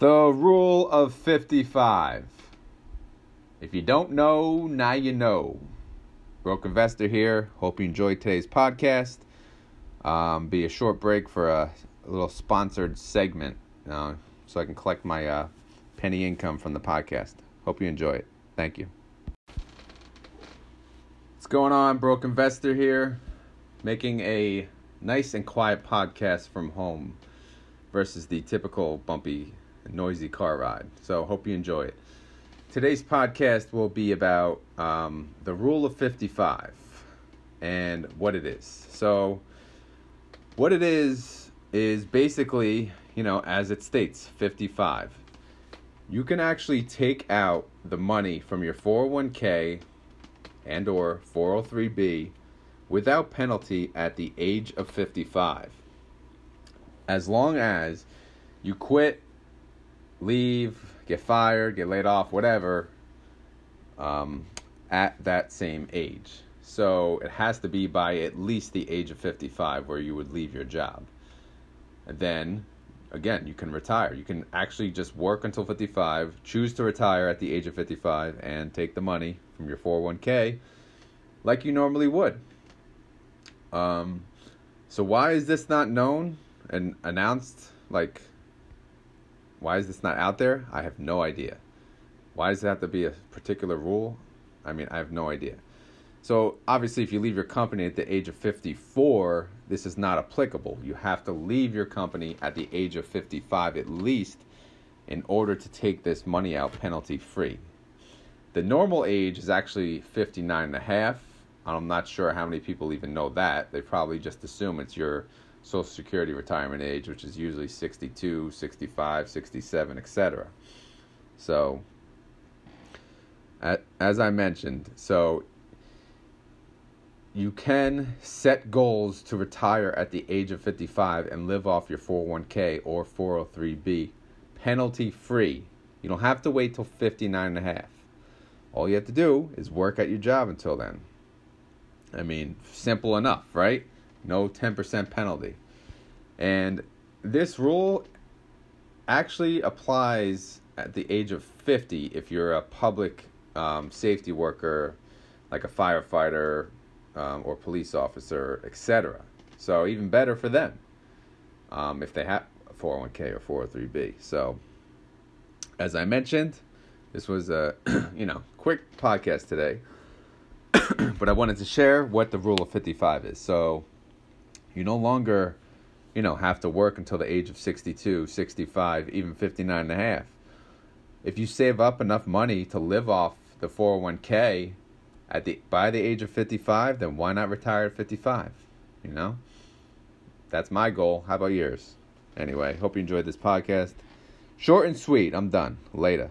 The rule of 55. If you don't know, now you know. Broke Investor here. Hope you enjoyed today's podcast. Um, be a short break for a, a little sponsored segment uh, so I can collect my uh, penny income from the podcast. Hope you enjoy it. Thank you. What's going on? Broke Investor here. Making a nice and quiet podcast from home versus the typical bumpy noisy car ride. So, hope you enjoy it. Today's podcast will be about um, the rule of 55 and what it is. So, what it is is basically, you know, as it states, 55. You can actually take out the money from your 401k and or 403b without penalty at the age of 55. As long as you quit leave, get fired, get laid off, whatever, um, at that same age. So it has to be by at least the age of 55 where you would leave your job. And then, again, you can retire. You can actually just work until 55, choose to retire at the age of 55, and take the money from your 401k like you normally would. Um, so why is this not known and announced like why is this not out there? I have no idea. Why does it have to be a particular rule? I mean, I have no idea. So, obviously, if you leave your company at the age of 54, this is not applicable. You have to leave your company at the age of 55 at least in order to take this money out penalty free. The normal age is actually 59 and a half. I'm not sure how many people even know that. They probably just assume it's your Social Security retirement age, which is usually 62, 65, 67, etc. So, as I mentioned, so you can set goals to retire at the age of 55 and live off your 401k or 403b penalty free. You don't have to wait till 59 and a half. All you have to do is work at your job until then. I mean, simple enough, right? No 10% penalty. And this rule actually applies at the age of 50 if you're a public um, safety worker, like a firefighter um, or police officer, etc. So even better for them um, if they have 401k or 403b. So as I mentioned, this was a you know quick podcast today, but I wanted to share what the rule of 55 is. So you no longer, you know, have to work until the age of 62, 65, even 59 and a half. If you save up enough money to live off the 401k at the by the age of 55, then why not retire at 55? You know? That's my goal. How about yours? Anyway, hope you enjoyed this podcast. Short and sweet. I'm done. Later.